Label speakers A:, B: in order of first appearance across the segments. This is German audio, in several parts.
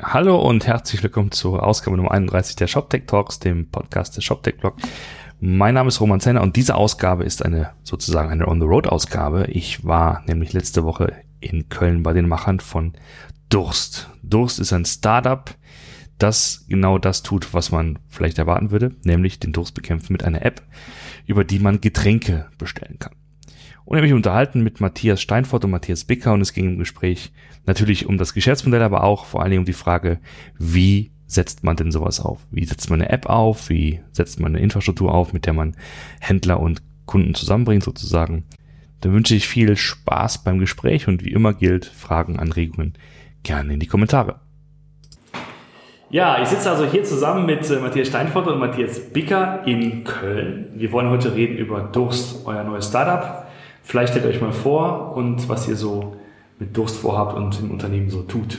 A: Hallo und herzlich willkommen zur Ausgabe Nummer 31 der ShopTech Talks, dem Podcast des ShopTech Blog. Mein Name ist Roman Zenner und diese Ausgabe ist eine sozusagen eine On-the-Road-Ausgabe. Ich war nämlich letzte Woche in Köln bei den Machern von Durst. Durst ist ein Startup, das genau das tut, was man vielleicht erwarten würde, nämlich den Durst bekämpfen mit einer App, über die man Getränke bestellen kann. Und ich habe mich unterhalten mit Matthias Steinfort und Matthias Bicker und es ging im Gespräch natürlich um das Geschäftsmodell, aber auch vor allen Dingen um die Frage, wie setzt man denn sowas auf? Wie setzt man eine App auf? Wie setzt man eine Infrastruktur auf, mit der man Händler und Kunden zusammenbringt sozusagen? Dann wünsche ich viel Spaß beim Gespräch und wie immer gilt, Fragen, Anregungen gerne in die Kommentare. Ja, ich sitze also hier zusammen mit äh, Matthias Steinfort und Matthias Bicker in Köln. Wir wollen heute reden über Durst, euer neues Startup. Vielleicht stellt euch mal vor und was ihr so mit Durst vorhabt und im Unternehmen so tut.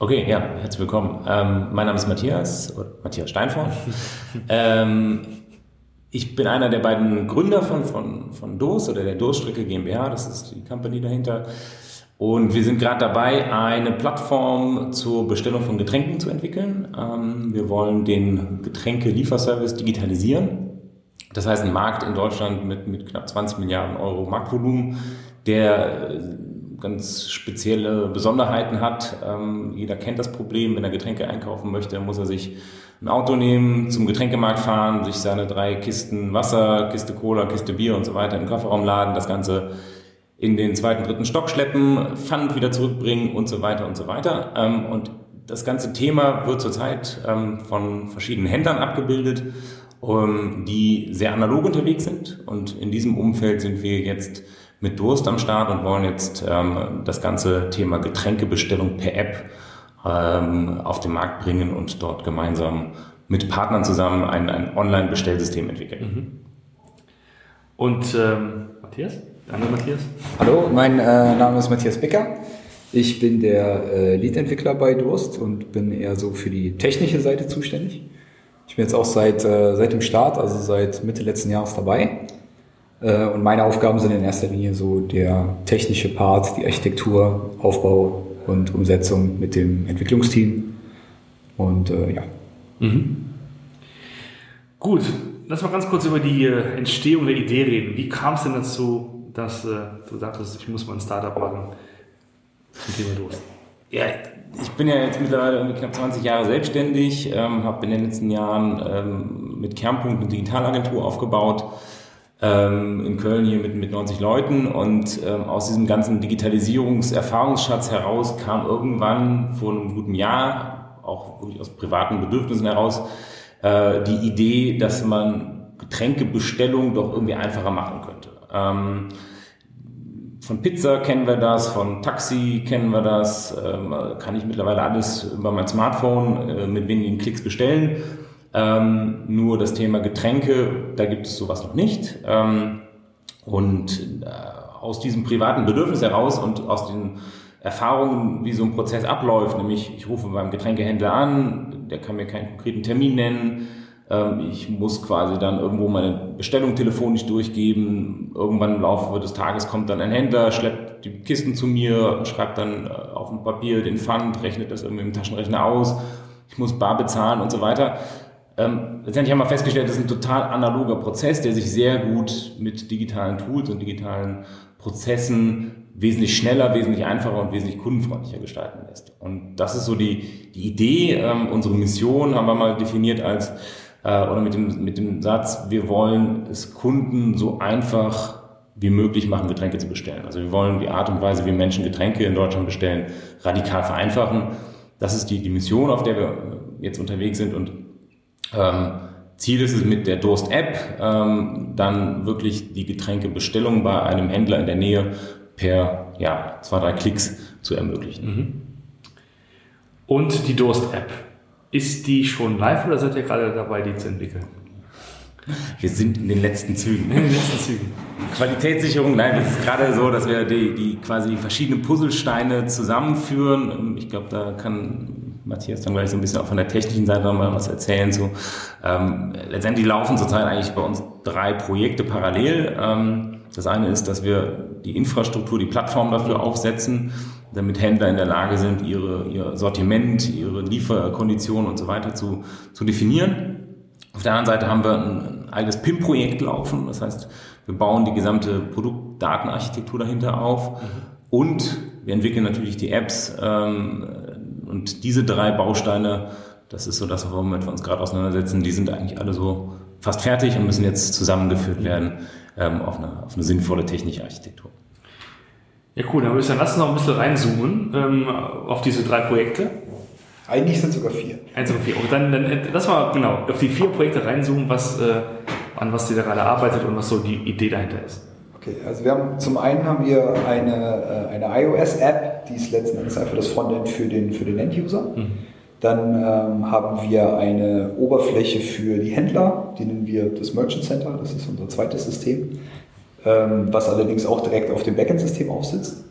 B: Okay, ja, herzlich willkommen. Ähm, mein Name ist Matthias, Matthias Steinfort. ähm, ich bin einer der beiden Gründer von, von, von DOS oder der DOS-Strecke GmbH, das ist die Company dahinter. Und wir sind gerade dabei, eine Plattform zur Bestellung von Getränken zu entwickeln. Ähm, wir wollen den Getränke-Lieferservice digitalisieren. Das heißt, ein Markt in Deutschland mit, mit knapp 20 Milliarden Euro Marktvolumen, der äh, ganz spezielle Besonderheiten hat. Ähm, jeder kennt das Problem, wenn er Getränke einkaufen möchte, muss er sich ein Auto nehmen, zum Getränkemarkt fahren, sich seine drei Kisten Wasser, Kiste Cola, Kiste Bier und so weiter den Kofferraum laden, das Ganze in den zweiten, dritten Stock schleppen, Pfand wieder zurückbringen und so weiter und so weiter. Ähm, und das ganze Thema wird zurzeit ähm, von verschiedenen Händlern abgebildet ähm, die sehr analog unterwegs sind. Und in diesem Umfeld sind wir jetzt mit Durst am Start und wollen jetzt ähm, das ganze Thema Getränkebestellung per App ähm, auf den Markt bringen und dort gemeinsam mit Partnern zusammen ein, ein Online-Bestellsystem entwickeln. Mhm.
A: Und ähm, Matthias? Andere Matthias?
C: Hallo, mein äh, Name ist Matthias Becker. Ich bin der äh, Lead-Entwickler bei Durst und bin eher so für die technische Seite zuständig. Ich bin jetzt auch seit, äh, seit dem Start, also seit Mitte letzten Jahres dabei. Äh, und meine Aufgaben sind in erster Linie so der technische Part, die Architektur, Aufbau und Umsetzung mit dem Entwicklungsteam. Und äh, ja. Mhm.
A: Gut, lass mal ganz kurz über die äh, Entstehung der Idee reden. Wie kam es denn dazu, dass äh, du dachtest, ich muss mal ein Startup machen
B: zum Thema Durst? Ja, ich bin ja jetzt mittlerweile irgendwie knapp 20 Jahre selbstständig, ähm, habe in den letzten Jahren ähm, mit Kernpunkt eine Digitalagentur aufgebaut, ähm, in Köln hier mit, mit 90 Leuten und ähm, aus diesem ganzen Digitalisierungserfahrungsschatz heraus kam irgendwann vor einem guten Jahr, auch wirklich aus privaten Bedürfnissen heraus, äh, die Idee, dass man Getränkebestellung doch irgendwie einfacher machen könnte. Ähm, von Pizza kennen wir das, von Taxi kennen wir das, ähm, kann ich mittlerweile alles über mein Smartphone äh, mit wenigen Klicks bestellen. Ähm, nur das Thema Getränke, da gibt es sowas noch nicht. Ähm, und äh, aus diesem privaten Bedürfnis heraus und aus den Erfahrungen, wie so ein Prozess abläuft, nämlich ich rufe beim Getränkehändler an, der kann mir keinen konkreten Termin nennen, ich muss quasi dann irgendwo meine Bestellung telefonisch durchgeben. Irgendwann im Laufe des Tages kommt dann ein Händler, schleppt die Kisten zu mir, schreibt dann äh, auf dem Papier den Pfand, rechnet das irgendwie im Taschenrechner aus. Ich muss bar bezahlen und so weiter. Ähm, letztendlich haben wir festgestellt, das ist ein total analoger Prozess, der sich sehr gut mit digitalen Tools und digitalen Prozessen wesentlich schneller, wesentlich einfacher und wesentlich kundenfreundlicher gestalten lässt. Und das ist so die, die Idee. Ähm, unsere Mission haben wir mal definiert als äh, oder mit dem, mit dem Satz, wir wollen es Kunden so einfach wie möglich machen, Getränke zu bestellen. Also wir wollen die Art und Weise, wie Menschen Getränke in Deutschland bestellen, radikal vereinfachen. Das ist die, die Mission, auf der wir jetzt unterwegs sind und ähm, Ziel ist es mit der Durst-App ähm, dann wirklich die Getränkebestellung bei einem Händler in der Nähe per ja, zwei, drei Klicks zu ermöglichen.
A: Und die Durst-App. Ist die schon live oder seid ihr gerade dabei, die zu entwickeln?
B: Wir sind in den letzten Zügen. In den letzten Zügen. Qualitätssicherung, nein, es ist gerade so, dass wir die, die quasi verschiedenen Puzzlesteine zusammenführen. Ich glaube, da kann Matthias dann gleich so ein bisschen auch von der technischen Seite nochmal was erzählen. So, ähm, letztendlich laufen zurzeit eigentlich bei uns drei Projekte parallel. Ähm, das eine ist, dass wir die Infrastruktur, die Plattform dafür aufsetzen, damit Händler in der Lage sind, ihre, ihr Sortiment, ihre Lieferkonditionen und so weiter zu, zu definieren. Auf der anderen Seite haben wir ein eigenes PIM-Projekt laufen. Das heißt, wir bauen die gesamte Produktdatenarchitektur dahinter auf mhm. und wir entwickeln natürlich die Apps ähm, und diese drei Bausteine, das ist so das, womit wir uns gerade auseinandersetzen, die sind eigentlich alle so fast fertig und müssen jetzt zusammengeführt werden ähm, auf, eine, auf eine sinnvolle technische Architektur.
A: Ja, cool. Dann sagen, lass uns noch ein bisschen reinzoomen ähm, auf diese drei Projekte.
C: Eigentlich sind es sogar vier.
A: Eins sogar vier. Und dann, dann lass mal genau auf die vier Projekte reinzoomen, was, äh, an was ihr da gerade arbeitet und was so die Idee dahinter ist.
C: Okay, also wir haben zum einen haben wir eine, äh, eine iOS-App, die ist letzten Endes einfach das Frontend für den, für den End-User. Mhm. Dann ähm, haben wir eine Oberfläche für die Händler, die nennen wir das Merchant Center, das ist unser zweites System, was allerdings auch direkt auf dem Backend-System aufsitzt.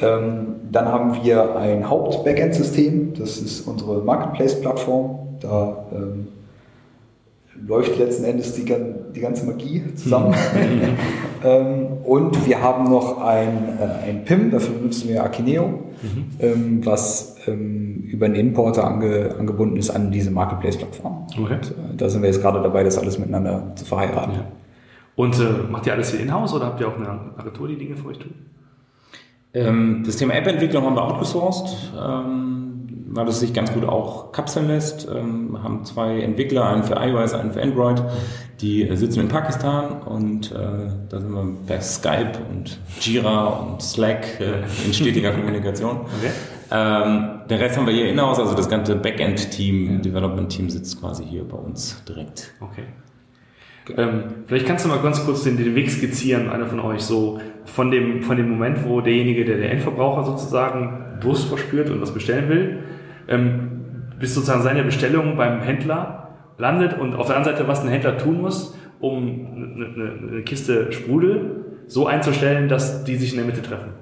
C: Ähm, dann haben wir ein Haupt-Backend-System, das ist unsere Marketplace-Plattform. Da ähm, läuft letzten Endes die, die ganze Magie zusammen. Mhm. ähm, und wir haben noch ein, äh, ein PIM, dafür benutzen wir Akineo, mhm. ähm, was ähm, über einen Importer ange, angebunden ist an diese Marketplace-Plattform. Okay. Äh, da sind wir jetzt gerade dabei, das alles miteinander zu verheiraten. Ja.
A: Und äh, macht ihr alles hier in-house oder habt ihr auch eine Agentur, die Dinge für euch tut?
B: Ähm, das Thema App-Entwicklung haben wir outgesourced, ähm, weil es sich ganz gut auch kapseln lässt. Ähm, wir haben zwei Entwickler, einen für iOS, einen für Android, die sitzen in Pakistan und äh, da sind wir per Skype und Jira und Slack äh, in stetiger Kommunikation. Okay. Ähm, der Rest haben wir hier in-house, also das ganze Backend-Team, Development-Team sitzt quasi hier bei uns direkt.
A: Okay. Ähm, vielleicht kannst du mal ganz kurz den, den Weg skizzieren, einer von euch, so von dem, von dem Moment, wo derjenige, der der Endverbraucher sozusagen Durst verspürt und was bestellen will, ähm, bis sozusagen seine Bestellung beim Händler landet und auf der anderen Seite, was ein Händler tun muss, um eine, eine, eine Kiste Sprudel so einzustellen, dass die sich in der Mitte treffen.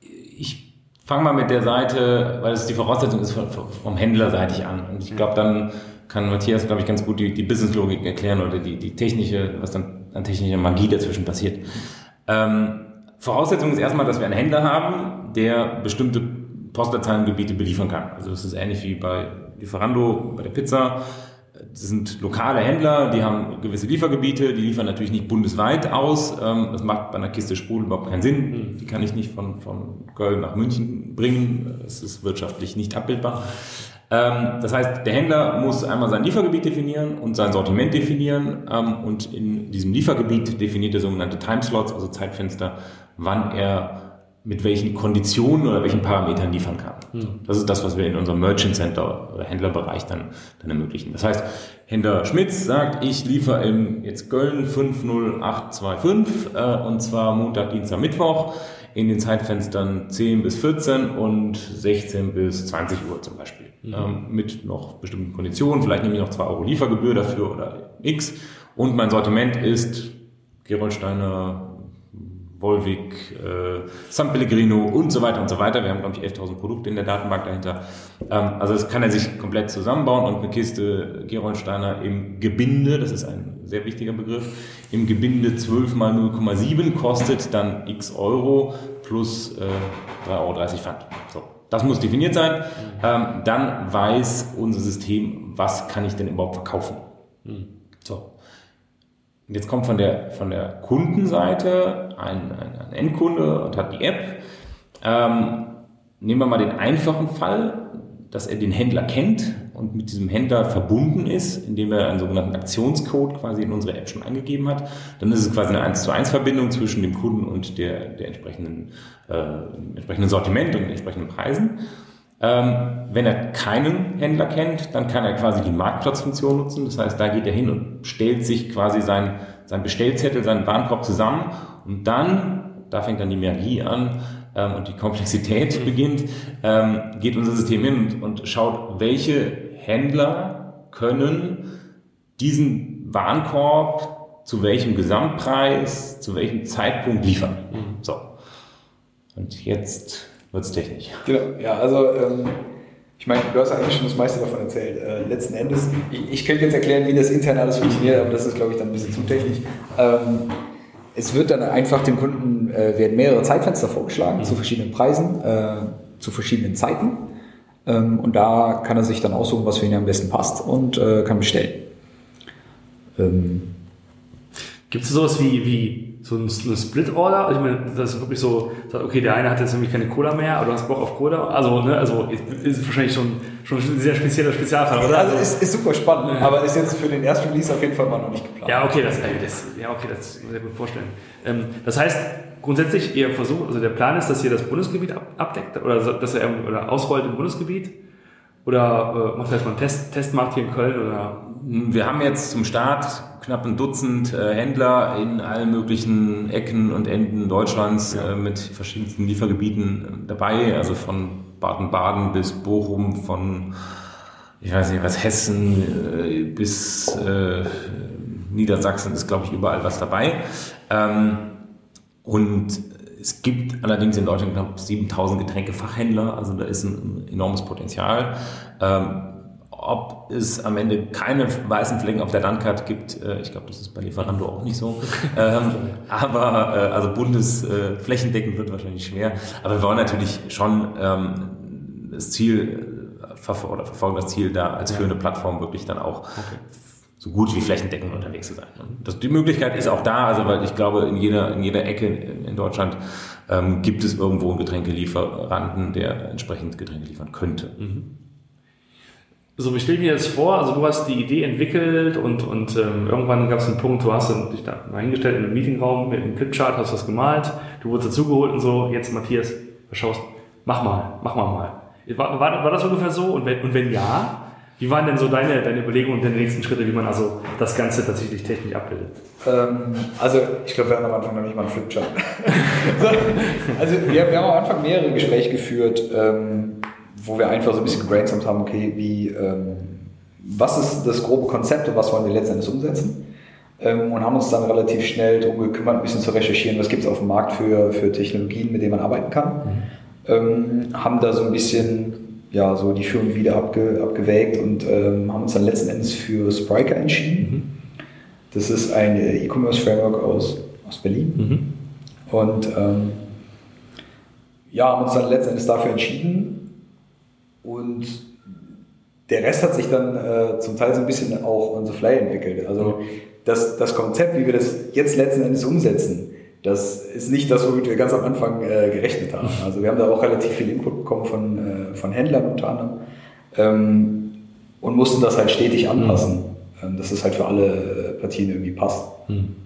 B: Ich fange mal mit der Seite, weil es die Voraussetzung ist, vom, vom Händlerseitig an. Und ich glaube, dann kann Matthias, glaube ich, ganz gut die, die Businesslogik erklären oder die, die technische, was dann an technischer Magie dazwischen passiert. Ähm, Voraussetzung ist erstmal, dass wir einen Händler haben, der bestimmte Postleitzahlengebiete beliefern kann. Also das ist ähnlich wie bei Lieferando, bei der Pizza. Das sind lokale Händler, die haben gewisse Liefergebiete, die liefern natürlich nicht bundesweit aus. Ähm, das macht bei einer Kiste Sprudel überhaupt keinen Sinn. Die kann ich nicht von, von Köln nach München bringen. Das ist wirtschaftlich nicht abbildbar. Ähm, das heißt, der Händler muss einmal sein Liefergebiet definieren und sein Sortiment definieren ähm, und in diesem Liefergebiet definiert er sogenannte Timeslots, also Zeitfenster, wann er mit welchen Konditionen oder welchen Parametern liefern kann. Mhm. Das ist das, was wir in unserem Merchant Center oder Händlerbereich dann, dann ermöglichen. Das heißt, Händler Schmitz sagt, ich liefere im jetzt Köln 50825 äh, und zwar Montag, Dienstag, Mittwoch in den Zeitfenstern 10 bis 14 und 16 bis 20 Uhr zum Beispiel mhm. ähm, mit noch bestimmten Konditionen. Vielleicht nehme ich noch 2 Euro Liefergebühr dafür oder X. Und mein Sortiment ist Gerolsteiner, Volvic, äh, San Pellegrino und so weiter und so weiter. Wir haben, glaube ich, 11.000 Produkte in der Datenbank dahinter. Ähm, also das kann er sich komplett zusammenbauen und eine Kiste Gerolsteiner im Gebinde, das ist ein sehr wichtiger Begriff, im Gebinde 12 mal 0,7 kostet dann x Euro plus äh, 3,30 Euro Pfand. So. Das muss definiert sein. Ähm, dann weiß unser System, was kann ich denn überhaupt verkaufen. Mhm. So. Und jetzt kommt von der, von der Kundenseite ein, ein, ein Endkunde und hat die App. Ähm, nehmen wir mal den einfachen Fall, dass er den Händler kennt und mit diesem Händler verbunden ist, indem er einen sogenannten Aktionscode quasi in unsere App schon eingegeben hat, dann ist es quasi eine 1 zu 1 Verbindung zwischen dem Kunden und der, der entsprechenden, äh, entsprechenden Sortiment und den entsprechenden Preisen. Ähm, wenn er keinen Händler kennt, dann kann er quasi die Marktplatzfunktion nutzen. Das heißt, da geht er hin und stellt sich quasi sein, sein Bestellzettel, seinen Warenkorb zusammen und dann, da fängt dann die Magie an, ähm, und die Komplexität beginnt, ähm, geht unser System hin und, und schaut, welche Händler können diesen Warenkorb zu welchem Gesamtpreis, zu welchem Zeitpunkt liefern. Mhm. So. Und jetzt wird es technisch.
C: Genau, ja, also ähm, ich meine, du hast eigentlich schon das meiste davon erzählt. Äh, letzten Endes, ich, ich, könnte jetzt erklären, wie das intern alles funktioniert, aber das ist, glaube ich, dann ein bisschen zu technisch. Ähm, es wird dann einfach dem Kunden, äh, werden mehrere Zeitfenster vorgeschlagen mhm. zu verschiedenen Preisen, äh, zu verschiedenen Zeiten. Ähm, und da kann er sich dann aussuchen, was für ihn am besten passt und äh, kann bestellen.
A: Ähm, Gibt es sowas wie, wie so eine Split-Order? Also ich meine, das ist wirklich so, okay, der eine hat jetzt nämlich keine Cola mehr, aber du hast Bock auf Cola. Also, ne, also ist wahrscheinlich schon, schon ein sehr spezieller Spezialfall, oder?
C: Also ist, ist super spannend, ja. aber ist jetzt für den ersten Release auf jeden Fall mal noch nicht geplant.
A: Ja, okay, das, das, ja, okay, das kann ich mir gut vorstellen. Ähm, das heißt, grundsätzlich, ihr versucht, also der Plan ist, dass ihr das Bundesgebiet abdeckt oder dass er oder ausrollt im Bundesgebiet? Oder äh, macht vielleicht mal einen Test, Testmarkt hier in Köln? Oder?
B: Wir haben jetzt zum Start knapp ein Dutzend äh, Händler in allen möglichen Ecken und Enden Deutschlands ja. äh, mit verschiedensten Liefergebieten dabei, also von Baden-Baden bis Bochum, von ich weiß nicht was, Hessen äh, bis äh, Niedersachsen ist, glaube ich, überall was dabei. Ähm, und es gibt allerdings in Deutschland knapp 7000 Getränkefachhändler, also da ist ein, enormes Potenzial. Ähm, ob es am Ende keine weißen Flecken auf der Landkarte gibt, äh, ich glaube, das ist bei Lieferando auch nicht so. ähm, aber äh, also bundesflächendeckend äh, wird wahrscheinlich schwer. Aber wir wollen natürlich schon ähm, das Ziel äh, verfol oder verfolgen das Ziel, da als führende Plattform wirklich dann auch okay so gut wie flächendeckend unterwegs zu sein. Das, die Möglichkeit ist auch da, also weil ich glaube, in jeder, in jeder Ecke in, Deutschland ähm, gibt es irgendwo einen Getränkelieferanten, der entsprechend Getränke liefern könnte. Mhm.
A: So, ich stelle mir jetzt vor, also du hast die Idee entwickelt und, und ähm, irgendwann gab es einen Punkt, du hast dich da hingestellt in einem Meetingraum mit einem Flipchart, hast was gemalt, du wurdest dazugeholt und so, jetzt Matthias, schaust, mach mal, mach mal mal. War, war, war das ungefähr so? Und wenn, und wenn ja, wie waren denn so deine, deine Überlegungen und deine nächsten Schritte, wie man also das Ganze tatsächlich technisch abbildet?
C: Ähm, also ich glaube, wir haben am Anfang noch nicht mal einen Flipchart. also wir, wir, haben am Anfang mehrere Gespräche geführt, ähm, wo wir einfach so ein bisschen gebrainstormt haben, okay, wie, ähm, was ist das grobe Konzept und was wollen wir letztendlich umsetzen? Ähm, und haben uns dann relativ schnell darum gekümmert, ein bisschen zu recherchieren, was gibt es auf dem Markt für, für Technologien, mit denen man arbeiten kann. Mhm. Ähm, haben da so ein bisschen ja, so die Firmen wieder abge, abgewägt und ähm, haben uns dann letzten Endes für Spriker entschieden. Mhm. Das ist ein E-Commerce-Framework aus, aus Berlin. Mhm. Und ähm, ja, haben uns dann letzten Endes dafür entschieden. Und der Rest hat sich dann äh, zum Teil so ein bisschen auch on the fly entwickelt. Also das, das Konzept, wie wir das jetzt letzten Endes umsetzen, das ist nicht das, womit wir ganz am Anfang äh, gerechnet haben. Also wir haben da auch relativ viel Input bekommen von, äh, von Händlern unter anderem ähm, und mussten das halt stetig anpassen, mhm. ähm, dass es halt für alle äh, Partien irgendwie passt. Mhm.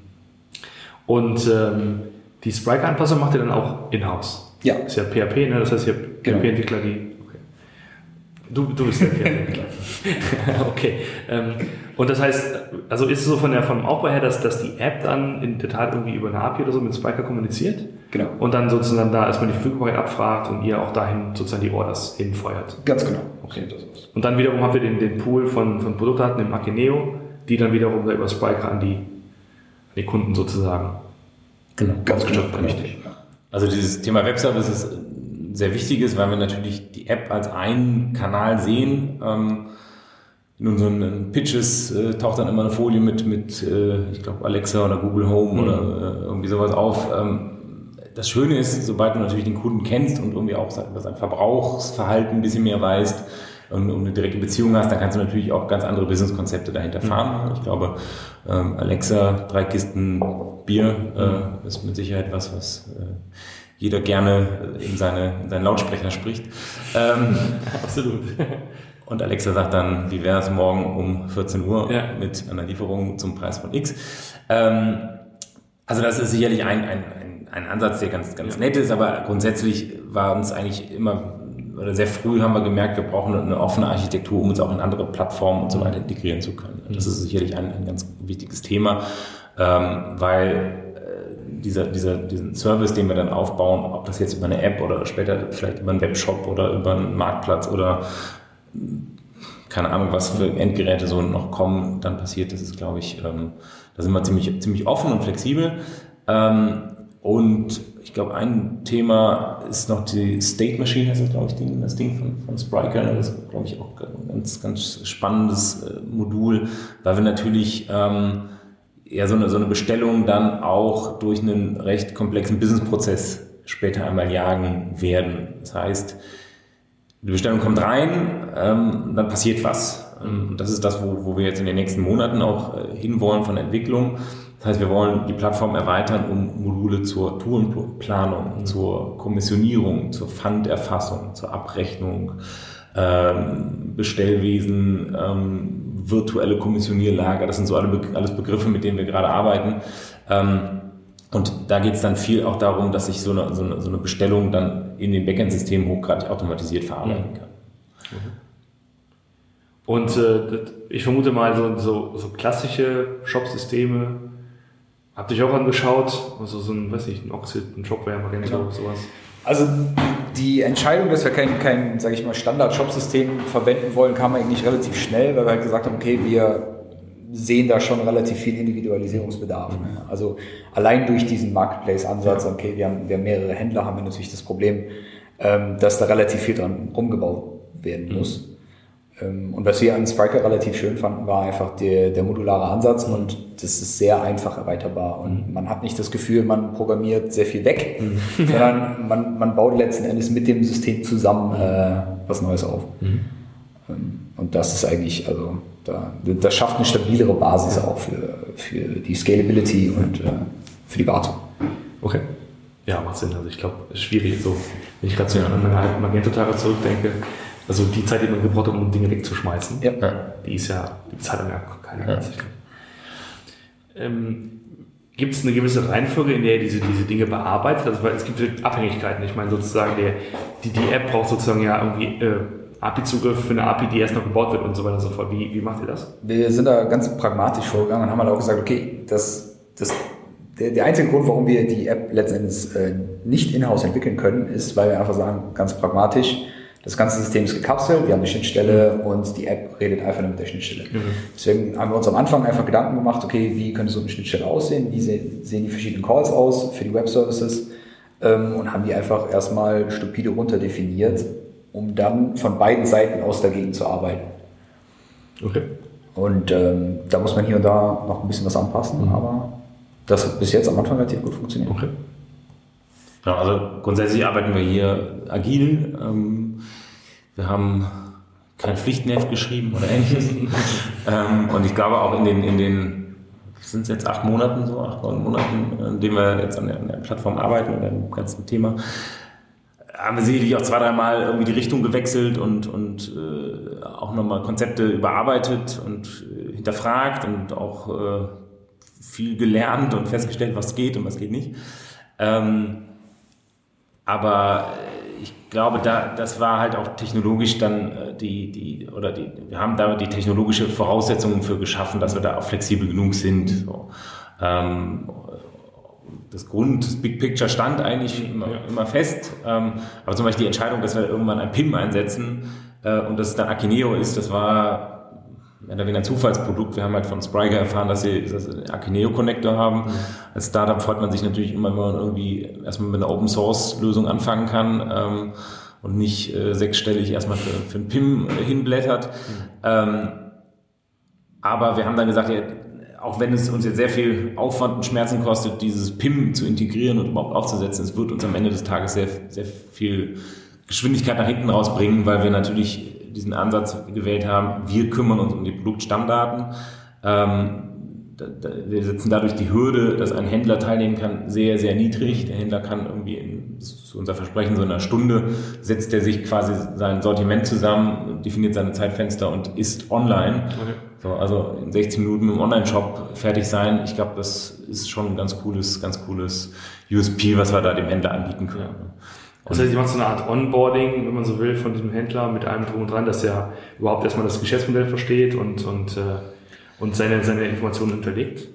A: Und ähm, die Sprite-Anpassung macht ihr dann auch in-house?
C: Ja.
A: Das ist ja PHP, ne? das heißt, ihr habt PHP-Entwickler, die Du, du bist der Pferdehändler. okay. Ähm, und das heißt, also ist es so von der, vom Aufbau her, dass, dass die App dann in der Tat irgendwie über eine API oder so mit Spiker kommuniziert?
C: Genau.
A: Und dann sozusagen da erstmal die Verfügbarkeit abfragt und ihr auch dahin sozusagen die Orders hinfeuert?
C: Ganz genau.
A: Okay. Und dann wiederum habt ihr den, den Pool von, von Produktdaten im Akineo, die dann wiederum über Spiker an die, an die Kunden sozusagen
C: genau. ganz genau. Richtig.
B: Also dieses Thema Webservice ist sehr wichtig ist, weil wir natürlich die App als einen Kanal sehen. Ähm, in unseren Pitches äh, taucht dann immer eine Folie mit, mit äh, ich glaube, Alexa oder Google Home mhm. oder äh, irgendwie sowas auf. Ähm, das Schöne ist, sobald du natürlich den Kunden kennst und irgendwie auch über sein Verbrauchsverhalten ein bisschen mehr weißt und, und eine direkte Beziehung hast, dann kannst du natürlich auch ganz andere Businesskonzepte dahinter mhm. fahren. Ich glaube, ähm, Alexa, drei Kisten Bier äh, ist mit Sicherheit was, was äh, jeder gerne in, seine, in seinen Lautsprecher spricht. Ähm,
A: Absolut.
B: Und Alexa sagt dann, wie wäre es morgen um 14 Uhr ja. mit einer Lieferung zum Preis von X. Ähm, also das ist sicherlich ein, ein, ein, ein Ansatz, der ganz, ganz ja. nett ist, aber grundsätzlich war uns eigentlich immer, oder sehr früh haben wir gemerkt, wir brauchen eine offene Architektur, um uns auch in andere Plattformen und so weiter integrieren zu können. Das ist sicherlich ein, ein ganz wichtiges Thema, ähm, weil dieser, dieser, diesen Service, den wir dann aufbauen, ob das jetzt über eine App oder später vielleicht über einen Webshop oder über einen Marktplatz oder keine Ahnung, was für Endgeräte so noch kommen, dann passiert, das ist, glaube ich, ähm, da sind wir ziemlich, ziemlich offen und flexibel. Ähm, und ich glaube, ein Thema ist noch die State Machine, das, glaube ich, das Ding von, von Spriker. Das ist, glaube ich, auch ein ganz, ganz spannendes äh, Modul, weil wir natürlich ähm, ja so eine, so eine Bestellung dann auch durch einen recht komplexen Businessprozess später einmal jagen werden. Das heißt, die Bestellung kommt rein, ähm, dann passiert was. Ähm, und das ist das, wo, wo wir jetzt in den nächsten Monaten auch äh, hinwollen von Entwicklung. Das heißt, wir wollen die Plattform erweitern um Module zur Tourenplanung, mhm. zur Kommissionierung, zur Funderfassung, zur Abrechnung, ähm, Bestellwesen, ähm, virtuelle Kommissionierlager. Das sind so alle, alles Begriffe, mit denen wir gerade arbeiten. Ähm, und da geht es dann viel auch darum, dass ich so eine, so eine, so eine Bestellung dann in den Backend-Systemen hochgradig automatisiert verarbeiten mhm. kann.
A: Mhm. Und äh, ich vermute mal, so, so, so klassische Shop-Systeme, habt ihr euch auch angeschaut? Also so ein, weiß nicht, ein Oxid, ein Shopware, Magento, sowas?
C: Also die Entscheidung, dass wir kein, kein sage ich mal, Standard-Shop-System verwenden wollen, kam eigentlich relativ schnell, weil wir halt gesagt haben, okay, wir sehen da schon relativ viel Individualisierungsbedarf. Ne? Also allein durch diesen Marketplace-Ansatz, okay, wir haben, wir haben mehrere Händler, haben wir natürlich das Problem, ähm, dass da relativ viel dran rumgebaut werden mhm. muss. Mhm. Und was wir an Spriker relativ schön fanden, war einfach der, der modulare Ansatz und das ist sehr einfach erweiterbar und man hat nicht das Gefühl, man programmiert sehr viel weg, mhm. sondern man, man baut letzten Endes mit dem System zusammen äh, was Neues auf. Mhm. Ähm, und das ist eigentlich, also da, das schafft eine stabilere Basis auch für, für die Scalability und äh, für die Wartung.
A: Okay. Ja, macht Sinn. Also ich glaube, es ist schwierig so, wenn ich gerade so an meine alten Magento-Tage zurückdenke, also die Zeit, die man gebraucht hat, um Dinge wegzuschmeißen, ja. die ist ja, die bezahlt dann ja keiner ja. Ähm, Gibt es eine gewisse Reihenfolge, in der ihr diese, diese Dinge bearbeitet? Also weil es gibt Abhängigkeiten. Ich meine sozusagen, der, die, die App braucht sozusagen ja irgendwie äh, API-Zugriff für eine API, die erst noch gebaut wird und so weiter und so fort. Wie, wie macht ihr das?
C: Wir sind da ganz pragmatisch vorgegangen und haben halt auch gesagt, okay, das, das, der, der einzige Grund, warum wir die App letztendlich äh, nicht in-house entwickeln können, ist, weil wir einfach sagen, ganz pragmatisch, das ganze System ist gekapselt, wir haben eine Schnittstelle und die App redet einfach nur mit der Schnittstelle. Mhm. Deswegen haben wir uns am Anfang einfach Gedanken gemacht, okay, wie könnte so eine Schnittstelle aussehen, wie sehen, sehen die verschiedenen Calls aus für die Web-Services ähm, und haben die einfach erstmal stupide runterdefiniert um dann von beiden Seiten aus dagegen zu arbeiten. Okay. Und ähm, da muss man hier und da noch ein bisschen was anpassen, mhm. aber das hat bis jetzt am Anfang relativ gut funktioniert. Okay.
B: Ja, also grundsätzlich arbeiten wir hier agil. Ähm, wir haben kein Pflichtenheft geschrieben oder ähnliches. ähm, und ich glaube auch in den, in den sind es jetzt acht Monaten, so acht, neun Monaten, in denen wir jetzt an der, an der Plattform arbeiten oder dem ganzen Thema, haben wir sicherlich auch zwei, dreimal irgendwie die Richtung gewechselt und, und äh, auch nochmal Konzepte überarbeitet und äh, hinterfragt und auch äh, viel gelernt und festgestellt, was geht und was geht nicht. Ähm, aber ich glaube, da, das war halt auch technologisch dann äh, die, die, oder die, wir haben da die technologische Voraussetzungen für geschaffen, dass wir da auch flexibel genug sind. So. Ähm, das Grund, das Big Picture stand eigentlich immer, ja. immer fest. Ähm, aber zum Beispiel die Entscheidung, dass wir irgendwann ein PIM einsetzen äh, und dass es dann Akineo ist, das war mehr oder weniger ein Zufallsprodukt. Wir haben halt von Spriker erfahren, dass sie, dass sie einen Akineo Connector haben. Mhm. Als Startup freut man sich natürlich immer, wenn man irgendwie erstmal mit einer Open Source Lösung anfangen kann. Ähm, und nicht äh, sechsstellig erstmal für, für ein PIM hinblättert. Mhm. Ähm, aber wir haben dann gesagt, ja, auch wenn es uns jetzt sehr viel Aufwand und Schmerzen kostet, dieses PIM zu integrieren und überhaupt aufzusetzen, es wird uns am Ende des Tages sehr, sehr viel Geschwindigkeit nach hinten rausbringen, weil wir natürlich diesen Ansatz gewählt haben, wir kümmern uns um die Produktstammdaten. Ähm, wir setzen dadurch die Hürde, dass ein Händler teilnehmen kann, sehr, sehr niedrig. Der Händler kann irgendwie, in, das ist unser Versprechen, so in einer Stunde setzt er sich quasi sein Sortiment zusammen, definiert seine Zeitfenster und ist online. Okay. So, also in 16 Minuten im Online-Shop fertig sein. Ich glaube, das ist schon ein ganz cooles, ganz cooles USP, was wir da dem Händler anbieten können.
A: Das heißt, ihr macht so eine Art Onboarding, wenn man so will, von diesem Händler mit allem drum und dran, dass er überhaupt erstmal das Geschäftsmodell versteht und, und, äh, und seine, seine Informationen hinterlegt?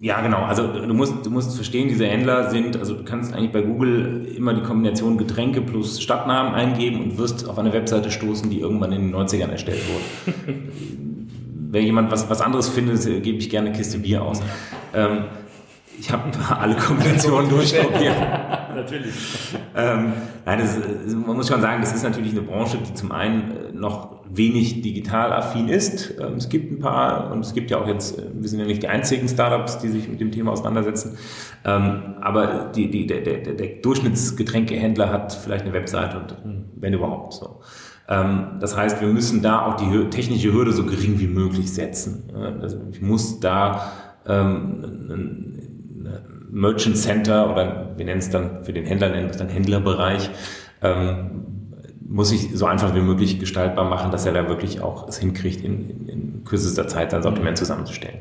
B: Ja, genau. Also du musst, du musst verstehen, diese Händler sind, also du kannst eigentlich bei Google immer die Kombination Getränke plus Stadtnamen eingeben und wirst auf eine Webseite stoßen, die irgendwann in den 90ern erstellt wurde. wenn jemand was, was anderes findet, gebe ich gerne eine Kiste Bier aus. Ähm, ich habe alle Kombinationen durchprobiert. natürlich. ähm, nein, das, man muss schon sagen, das ist natürlich eine Branche, die zum einen äh, noch wenig digital affin ist. Ähm, es gibt ein paar und es gibt ja auch jetzt, äh, wir sind ja nicht die einzigen Startups, die sich mit dem Thema auseinandersetzen. Ähm, aber die, die, der, der, der Durchschnittsgetränkehändler hat vielleicht eine Webseite und wenn überhaupt so. Ähm, das heißt, wir müssen da auch die technische Hürde so gering wie möglich setzen. Also ich muss da ähm, Merchant Center oder wir nennen es dann für den Händler, nennen es dann Händlerbereich, ähm, muss ich so einfach wie möglich gestaltbar machen, dass er da wirklich auch es hinkriegt, in, in, in kürzester Zeit sein Sortiment zusammenzustellen.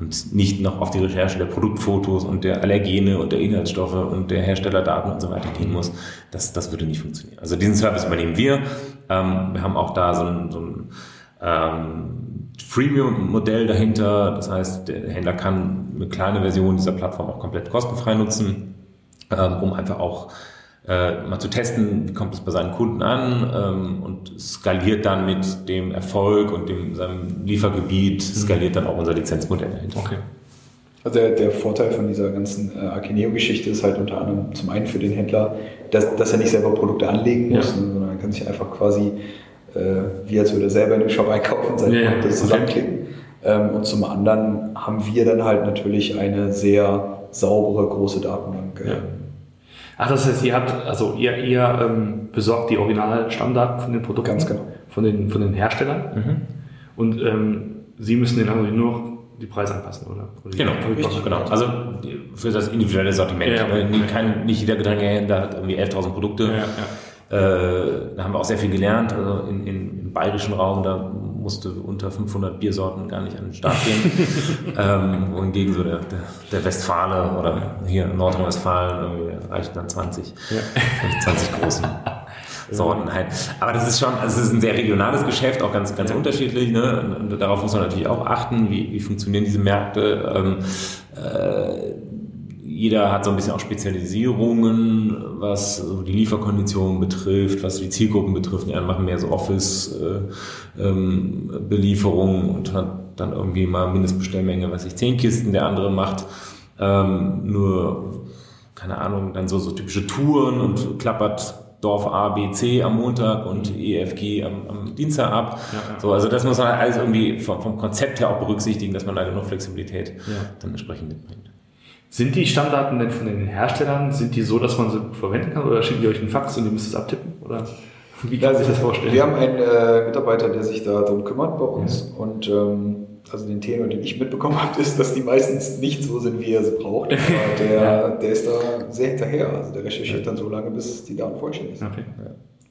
B: Und nicht noch auf die Recherche der Produktfotos und der Allergene und der Inhaltsstoffe und der Herstellerdaten und so weiter gehen muss. Das, das würde nicht funktionieren. Also diesen Service übernehmen wir. Ähm, wir haben auch da so ein, so ein ähm, Freemium-Modell dahinter. Das heißt, der Händler kann eine kleine Version dieser Plattform auch komplett kostenfrei nutzen, ähm, um einfach auch äh, mal zu testen, wie kommt es bei seinen Kunden an ähm, und skaliert dann mit dem Erfolg und dem seinem Liefergebiet, mhm. skaliert dann auch unser Lizenzmodell dahinter.
C: Okay. Also der, der Vorteil von dieser ganzen äh, Akineo-Geschichte ist halt unter anderem zum einen für den Händler, dass, dass er nicht selber Produkte anlegen muss, ja. sondern er kann sich einfach quasi, äh, wie als würde er selber in dem Shop einkaufen, seine ja, Produkte zusammenklicken. Okay. Ähm, und zum anderen haben wir dann halt natürlich eine sehr saubere, große Datenbank.
A: Ja. Ach, das heißt, ihr habt, also ihr, ihr ähm, besorgt die Original-Stammdaten von den Produkten,
C: Ganz genau.
A: von, den, von den Herstellern mhm. und ähm, Sie müssen den anderen nur noch die Preise anpassen, oder? oder
B: genau, richtig, genau. Also für das individuelle Sortiment. Ja, ja. Nicht, kein, nicht jeder Getränkehändler hat irgendwie 11.000 Produkte. Ja, da haben wir auch sehr viel gelernt. Also in, in, im bayerischen Raum, da musste unter 500 Biersorten gar nicht an den Start gehen. ähm, wohingegen so der, der, der, Westfale oder hier in Nordrhein-Westfalen reichen dann 20. Ja. 20 großen. Sorten halt. Aber das ist schon, also es ist ein sehr regionales Geschäft, auch ganz, ganz ja. unterschiedlich. Ne? Und darauf muss man natürlich auch achten, wie, wie funktionieren diese Märkte. Ähm, äh, jeder hat so ein bisschen auch Spezialisierungen, was so die Lieferkonditionen betrifft, was die Zielgruppen betrifft. Die einen machen mehr so Office-Belieferungen äh, ähm, und hat dann irgendwie mal Mindestbestellmenge, was ich zehn Kisten, der andere macht ähm, nur, keine Ahnung, dann so, so typische Touren und klappert Dorf A, B, C am Montag und EFG am, am Dienstag ab. Ja, ja. So, also das muss man halt alles irgendwie vom, vom, Konzept her auch berücksichtigen, dass man da genug Flexibilität ja. dann entsprechend mitbringt.
A: Sind die Stammdaten denn von den Herstellern, sind die so, dass man sie verwenden kann oder schicken die euch einen Fax und ihr müsst es abtippen? Oder
C: wie kann man sich das vorstellen? Wir haben einen äh, Mitarbeiter, der sich da darum kümmert bei uns ja. und ähm, also den Thema, den ich mitbekommen habe, ist, dass die meistens nicht so sind, wie er sie braucht. Aber der, ja. der ist da sehr hinterher. Also der recherchiert ja. dann so lange, bis die Daten vollständig sind. Okay.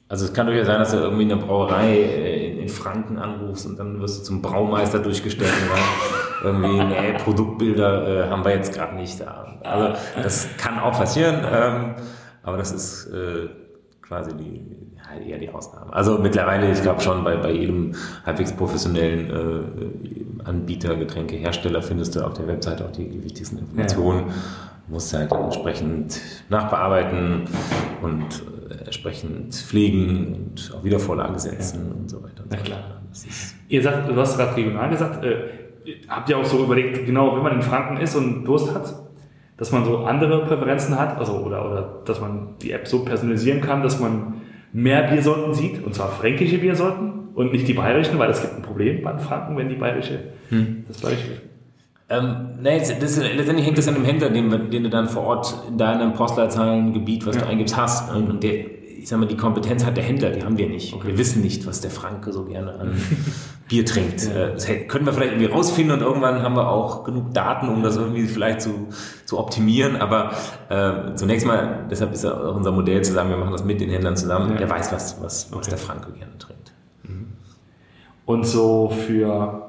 B: Also es kann durchaus sein, dass du irgendwie in der Brauerei in, in Franken anrufst und dann wirst du zum Braumeister durchgestellt irgendwie, nee, Produktbilder äh, haben wir jetzt gerade nicht da. Also das kann auch passieren, ähm, aber das ist äh, quasi die, ja, eher die Ausnahme. Also mittlerweile, ich glaube schon, bei, bei jedem halbwegs professionellen äh, Anbieter, Getränkehersteller findest du auf der Webseite auch die, die wichtigsten Informationen. Ja. Musst halt entsprechend nachbearbeiten und entsprechend pflegen und auf Wiedervorlage setzen ja. und so weiter. Und
A: Na klar. Ihr sagt, du hast gerade regional gesagt, äh, habt ihr auch so überlegt, genau, wenn man in Franken ist und Durst hat, dass man so andere Präferenzen hat, also oder, oder dass man die App so personalisieren kann, dass man mehr Biersorten sieht, und zwar fränkische Biersorten und nicht die bayerischen, weil es gibt ein Problem bei den Franken, wenn die bayerische hm. das bayerische
B: ähm, nee, das, letztendlich hängt das an dem Händler, den, den, du dann vor Ort in deinem Postleitzahlengebiet, was ja. du eingibst, hast. Und der, ich sag mal, die Kompetenz hat der Händler, die haben wir nicht. Okay. Wir wissen nicht, was der Franke so gerne an Bier trinkt. Ja. Äh, das können wir vielleicht irgendwie rausfinden und irgendwann haben wir auch genug Daten, um das irgendwie vielleicht zu, zu optimieren. Aber äh, zunächst mal, deshalb ist ja auch unser Modell zu sagen, wir machen das mit den Händlern zusammen. Ja. Der weiß, was, was, was okay. der Franke gerne trinkt. Mhm.
A: Und so für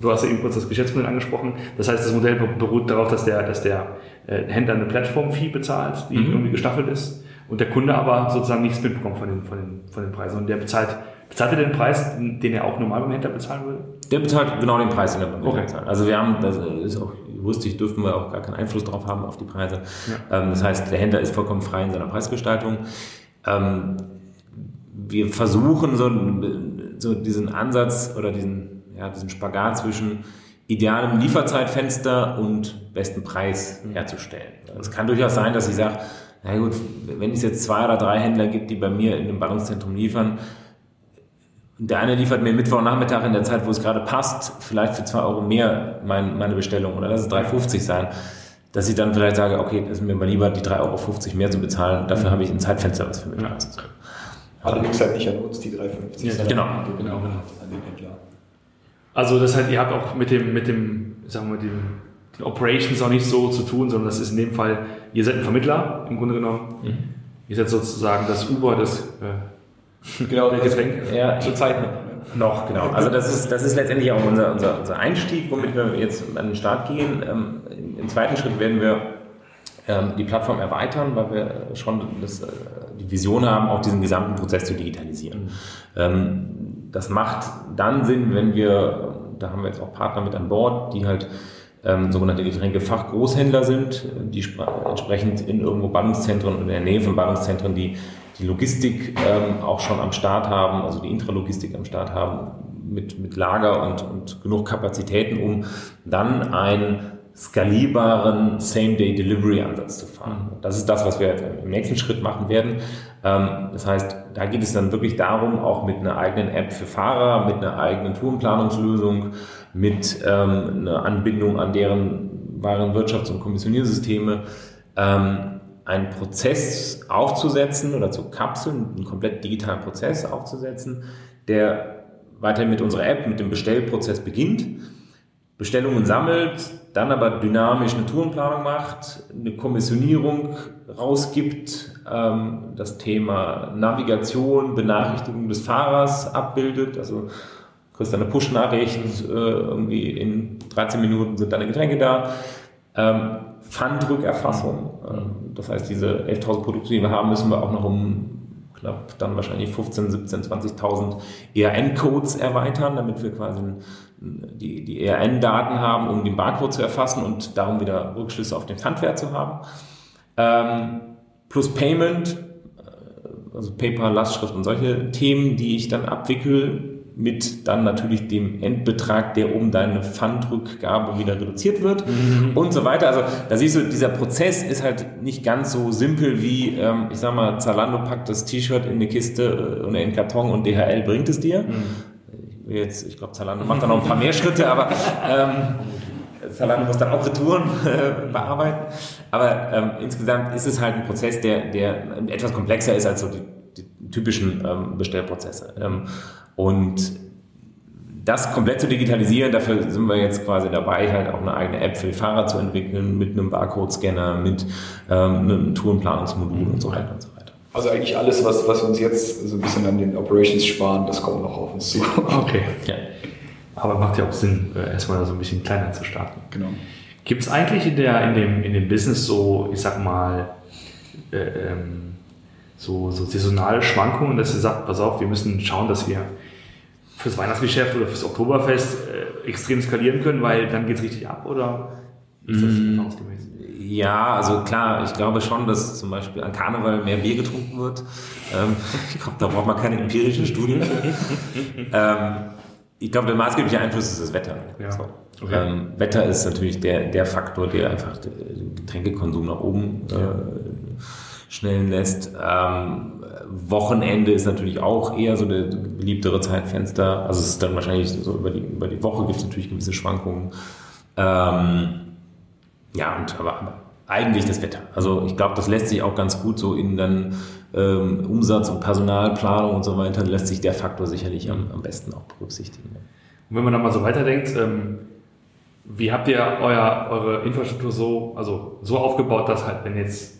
A: du hast ja eben kurz das Geschäftsmodell angesprochen. Das heißt, das Modell beruht darauf, dass der, dass der äh, Händler eine Plattform-Fee bezahlt, die mhm. irgendwie gestaffelt ist, und der Kunde aber sozusagen nichts mitbekommt von den, von den, von den Preisen. Und der bezahlt, bezahlt er den Preis, den er auch normal beim Händler bezahlen würde?
B: Der bezahlt genau den Preis, den er beim Händler okay. bezahlt. Also wir haben, das ist auch juristisch, dürfen wir auch gar keinen Einfluss drauf haben auf die Preise. Ja. Ähm, das heißt, der Händler ist vollkommen frei in seiner Preisgestaltung. Ähm, wir versuchen so, so diesen Ansatz oder diesen ja, diesen Spagat zwischen idealem Lieferzeitfenster und besten Preis herzustellen. Es kann durchaus sein, dass ich sage, na gut, wenn es jetzt zwei oder drei Händler gibt, die bei mir in einem Ballungszentrum liefern, der eine liefert mir Mittwochnachmittag in der Zeit, wo es gerade passt, vielleicht für zwei Euro mehr mein, meine Bestellung oder lass es 3,50 sein, dass ich dann vielleicht sage, okay, ist mir mal lieber, die 3,50 Euro mehr zu bezahlen, dafür habe ich ein Zeitfenster, was für mich passt.
C: Allerdings halt nicht an uns, die 3,50.
B: Ja, genau.
C: genau, genau. An den Händler.
A: Also das heißt, ihr habt auch mit dem, mit dem, sagen wir, dem, den Operations auch nicht so zu tun, sondern das ist in dem Fall, ihr seid ein Vermittler im Grunde genommen. Mhm. Ihr seid sozusagen das Uber des äh,
C: Genau,
A: der Getränke.
B: Ja,
C: Zur Zeit noch.
B: Noch, genau. Also das ist, das ist letztendlich auch unser, unser, unser Einstieg, womit wir jetzt an den Start gehen. Ähm, im, Im zweiten Schritt werden wir ähm, die Plattform erweitern, weil wir schon das, äh, die Vision haben, auch diesen gesamten Prozess zu digitalisieren. Ähm, das macht dann Sinn, wenn wir, da haben wir jetzt auch Partner mit an Bord, die halt ähm, sogenannte Getränkefachgroßhändler sind, die entsprechend in irgendwo Ballungszentren oder in der Nähe von Ballungszentren die, die Logistik ähm, auch schon am Start haben, also die Intralogistik am Start haben, mit, mit Lager und, und genug Kapazitäten, um dann einen skalierbaren Same-Day-Delivery-Ansatz zu fahren. Das ist das, was wir im nächsten Schritt machen werden. Ähm, das heißt, da geht es dann wirklich darum, auch mit einer eigenen App für Fahrer, mit einer eigenen Tourenplanungslösung, mit ähm, einer Anbindung an deren wahren Wirtschafts- und Kommissioniersysteme, ähm, einen Prozess aufzusetzen oder zu kapseln, einen komplett digitalen Prozess aufzusetzen, der weiterhin mit unserer App, mit dem Bestellprozess beginnt, Bestellungen sammelt, dann aber dynamisch eine Tourenplanung macht, eine Kommissionierung rausgibt, ähm, das Thema Navigation, Benachrichtigung des Fahrers abbildet, also kriegst eine Push-Nachricht, äh, irgendwie in 13 Minuten sind deine Getränke da. Ähm, Pfandrückerfassung, ähm, das heißt, diese 11.000 Produkte, die wir haben, müssen wir auch noch um knapp dann wahrscheinlich 15, 17, 20.000 ERN-Codes erweitern, damit wir quasi die, die ERN-Daten haben, um den Barcode zu erfassen und darum wieder Rückschlüsse auf den Pfandwert zu haben. Ähm, plus Payment, äh, also PayPal, Lastschrift und solche Themen, die ich dann abwickel, mit dann natürlich dem Endbetrag, der um deine Pfandrückgabe wieder reduziert wird und so weiter. Also da siehst du, dieser Prozess ist halt nicht ganz so simpel wie, ähm, ich sag mal, Zalando packt das T-Shirt in eine Kiste äh, oder in den Karton und DHL bringt es dir. Will Jetzt, ich glaube, Zalando macht da noch ein paar mehr Schritte, aber ähm, Zalando muss dann auch Retouren äh, bearbeiten. Aber ähm, insgesamt ist es halt ein Prozess, der, der etwas komplexer ist als so die, die typischen ähm, Bestellprozesse. Ähm, und das komplett zu digitalisieren, dafür sind wir jetzt quasi dabei, halt auch eine eigene App für die Fahrer zu entwickeln, mit einem Barcode-Scanner, mit ähm, einem Tourenplanungsmodul und so weiter und so weiter.
C: Also eigentlich alles, was, was wir uns jetzt so ein bisschen an den Operations sparen, das kommt noch auf uns zu.
A: Okay.
B: Ja.
A: Aber macht ja auch Sinn, äh, erstmal so ein bisschen kleiner zu starten.
C: Genau.
A: Gibt es eigentlich in, der, in, dem, in dem Business so, ich sag mal, äh, ähm, so, so saisonale Schwankungen, dass ihr sagt, pass auf, wir müssen schauen, dass wir fürs Weihnachtsgeschäft oder fürs Oktoberfest äh, extrem skalieren können, weil dann geht es richtig ab oder ist das
B: Mm.
A: erfahrungsgemäß?
B: Ja, also klar, ich glaube schon, dass zum Beispiel an Karneval mehr Bier getrunken wird. Ähm, ich glaube, da braucht man keine empirischen Studien. ähm, ich glaube, der maßgebliche Einfluss ist das Wetter.
A: Ja.
B: So.
A: Okay.
B: Ähm, Wetter ist natürlich der, der Faktor, der einfach den Getränkekonsum nach oben äh, schnellen lässt. Ähm, Wochenende ist natürlich auch eher so der beliebtere Zeitfenster. Also es ist dann wahrscheinlich so über die, über die Woche gibt es natürlich gewisse Schwankungen. Ähm, ja, und aber, aber eigentlich das Wetter. Also ich glaube, das lässt sich auch ganz gut so in dann ähm, Umsatz- und Personalplanung und so weiter, lässt sich der Faktor sicherlich am, am besten auch berücksichtigen.
A: Und wenn man dann mal so weiterdenkt, ähm, wie habt ihr euer, eure Infrastruktur so, also so aufgebaut, dass halt, wenn jetzt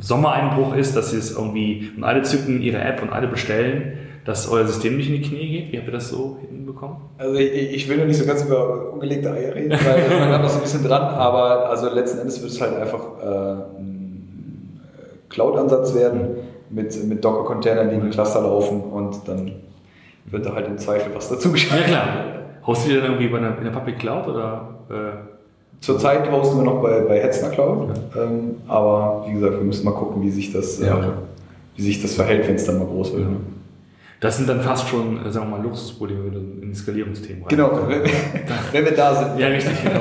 A: Sommereinbruch ist, dass ihr es irgendwie und alle zücken ihre App und alle bestellen, dass euer System nicht in die Knie geht? Wie habt ihr das so hinbekommen?
C: Also ich, ich will noch nicht so ganz über ungelegte Eier reden, weil man hat noch so ein bisschen dran, aber also letzten Endes wird es halt einfach äh, ein Cloud-Ansatz werden mit, mit Docker-Containern, die in den Cluster laufen und dann wird da halt im Zweifel was dazu geschaltet.
A: klar. Hostet ihr dann irgendwie bei einer, in der Public Cloud oder? Äh,
C: Zurzeit hosten wir noch bei, bei Hetzner Cloud, ähm, aber wie gesagt, wir müssen mal gucken, wie sich das,
A: Ja.
C: äh, wie sich das verhält, wenn es dann mal groß wird. ne?
A: Das sind dann fast schon, äh, sagen wir mal, Luxusprobleme, in Skalierungsthemen rein.
C: Genau, wenn, wenn wir da sind.
A: Ja, richtig, genau.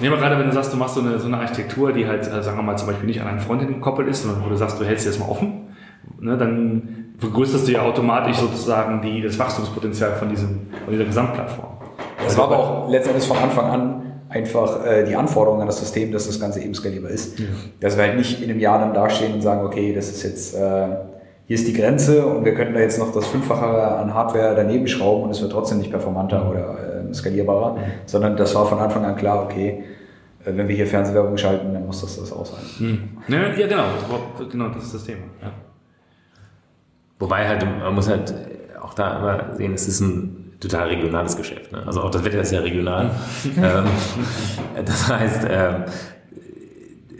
A: Nehmen wir gerade, wenn du sagst, du machst so eine, so eine Architektur, die halt, äh, sagen wir mal, zum Beispiel nicht an einen Frontend gekoppelt ist, sondern wo du sagst, du hältst sie erstmal offen, ne, dann vergrößerst du ja automatisch sozusagen die, das Wachstumspotenzial von, diesem, von dieser Gesamtplattform.
C: Das war aber auch letztendlich von Anfang an einfach äh, die Anforderung an das System, dass das Ganze eben skalierbar ist. Ja. Dass wir halt nicht in einem Jahr dann dastehen und sagen, okay, das ist jetzt, äh, hier ist die Grenze und wir könnten da jetzt noch das Fünffache an Hardware daneben schrauben und es wird trotzdem nicht performanter oder äh, skalierbarer, mhm. sondern das war von Anfang an klar, okay, äh, wenn wir hier Fernsehwerbung schalten, dann muss das das auch sein.
A: Mhm. Ja, ja, genau, genau, das ist das Thema. Ja.
B: Wobei halt, man muss halt auch da immer sehen, es ist ein total regionales Geschäft. Ne? Also auch das Wetter ist ja regional. ähm, das heißt, ähm,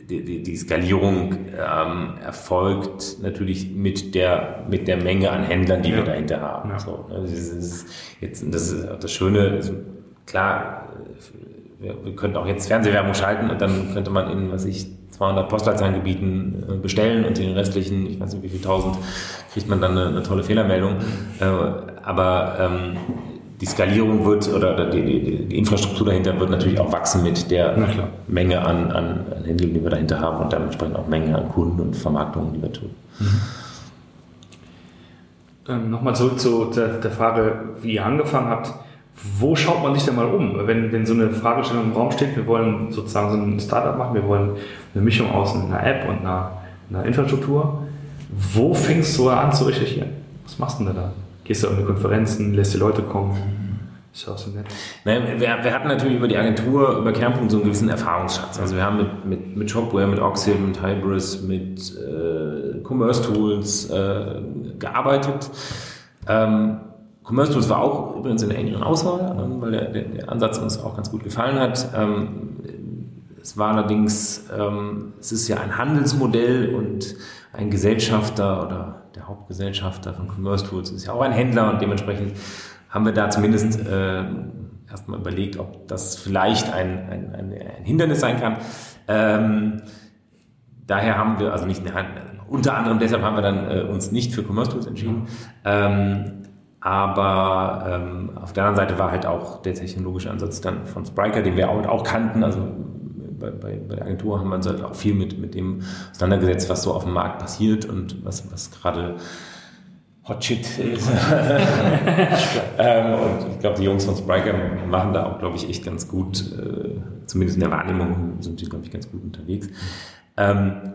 B: die, die, die, Skalierung ähm, erfolgt natürlich mit der, mit der Menge an Händlern, die ja. wir dahinter haben. Ja. So, ne? das, ist jetzt, das ist auch das Schöne. Also klar, wir, wir könnten auch jetzt Fernsehwerbung schalten und dann könnte man in, was ich, 200 Postleitzahlengebieten äh, bestellen und den restlichen, ich weiß nicht wie viel tausend, kriegt man dann eine, eine tolle Fehlermeldung. Äh, aber ähm, die Skalierung wird oder die, die, die, Infrastruktur dahinter wird natürlich auch wachsen mit der Menge an, an, an Handeln, die wir dahinter haben und dementsprechend auch Menge an Kunden und Vermarktungen, die wir tun. Mhm.
A: Ähm, Nochmal zurück zu der, der, Frage, wie ihr angefangen habt. Wo schaut man sich denn mal um, wenn, wenn so eine Fragestellung im Raum steht, wir wollen sozusagen so ein Startup machen, wir wollen eine Mischung aus einer App und einer, einer Infrastruktur. Wo fängst du an zu recherchieren? Was machst du denn da? Gehst du auf eine Konferenzen, lässt die Leute kommen?
B: Ist auch so nett. Nein, wir, wir, hatten natürlich über die Agentur, über Kernpunkt so einen gewissen Erfahrungsschatz. Also wir haben mit, mit, mit Shopware, mit Oxid, mit Hybris, mit äh, Commerce Tools äh, gearbeitet. Ähm, Commerce Tools war auch übrigens in der engeren Auswahl, ähm, weil der, der, der, Ansatz uns auch ganz gut gefallen hat. Ähm, es war allerdings, ähm, es ist ja ein Handelsmodell und ein Gesellschafter oder der Hauptgesellschafter von Commerce Tools ist ja auch ein Händler und dementsprechend haben wir da zumindest äh, erstmal überlegt, ob das vielleicht ein, ein, ein, ein Hindernis sein kann. Ähm, daher haben wir, also nicht unter anderem deshalb haben wir dann äh, uns nicht für Commerce Tools entschieden. Ähm, aber ähm, auf der anderen Seite war halt auch der technologische Ansatz dann von Spriker, den wir auch, auch kannten. Also bei, bei, bei, der Agentur haben wir uns halt auch viel mit, mit dem auseinandergesetzt, was so auf dem Markt passiert und was, was gerade Hot Shit ist. ähm, und ich glaube, die Jungs von Spriker machen da auch, glaube ich, echt ganz gut, äh, zumindest in der Wahrnehmung sind die, glaube ich, ganz gut unterwegs. Ähm,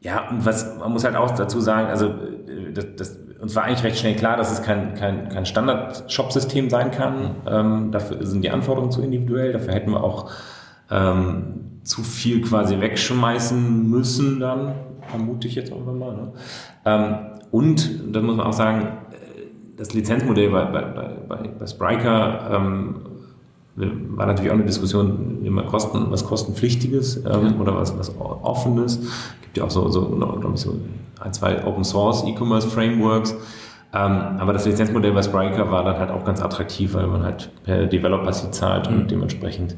B: ja, und was man muss halt auch dazu sagen, also äh, das, das, uns war eigentlich recht schnell klar, dass es kein, kein, kein Standard-Shop-System sein kann. Ähm, dafür sind die Anforderungen zu individuell, dafür hätten wir auch ähm, zu viel quasi wegschmeißen müssen dann, vermute ich jetzt irgendwann mal. Ne? Ähm, und, da muss man auch sagen, das Lizenzmodell bei, bei, bei, bei Spriker ähm, war natürlich auch eine Diskussion, immer Kosten, was kostenpflichtiges ähm, ja. oder was, was offenes. Es gibt ja auch so, so, so ein, zwei Open Source E-Commerce Frameworks. Ähm, aber das Lizenzmodell bei Spriker war dann halt auch ganz attraktiv, weil man halt per Developer Seed zahlt mhm. und dementsprechend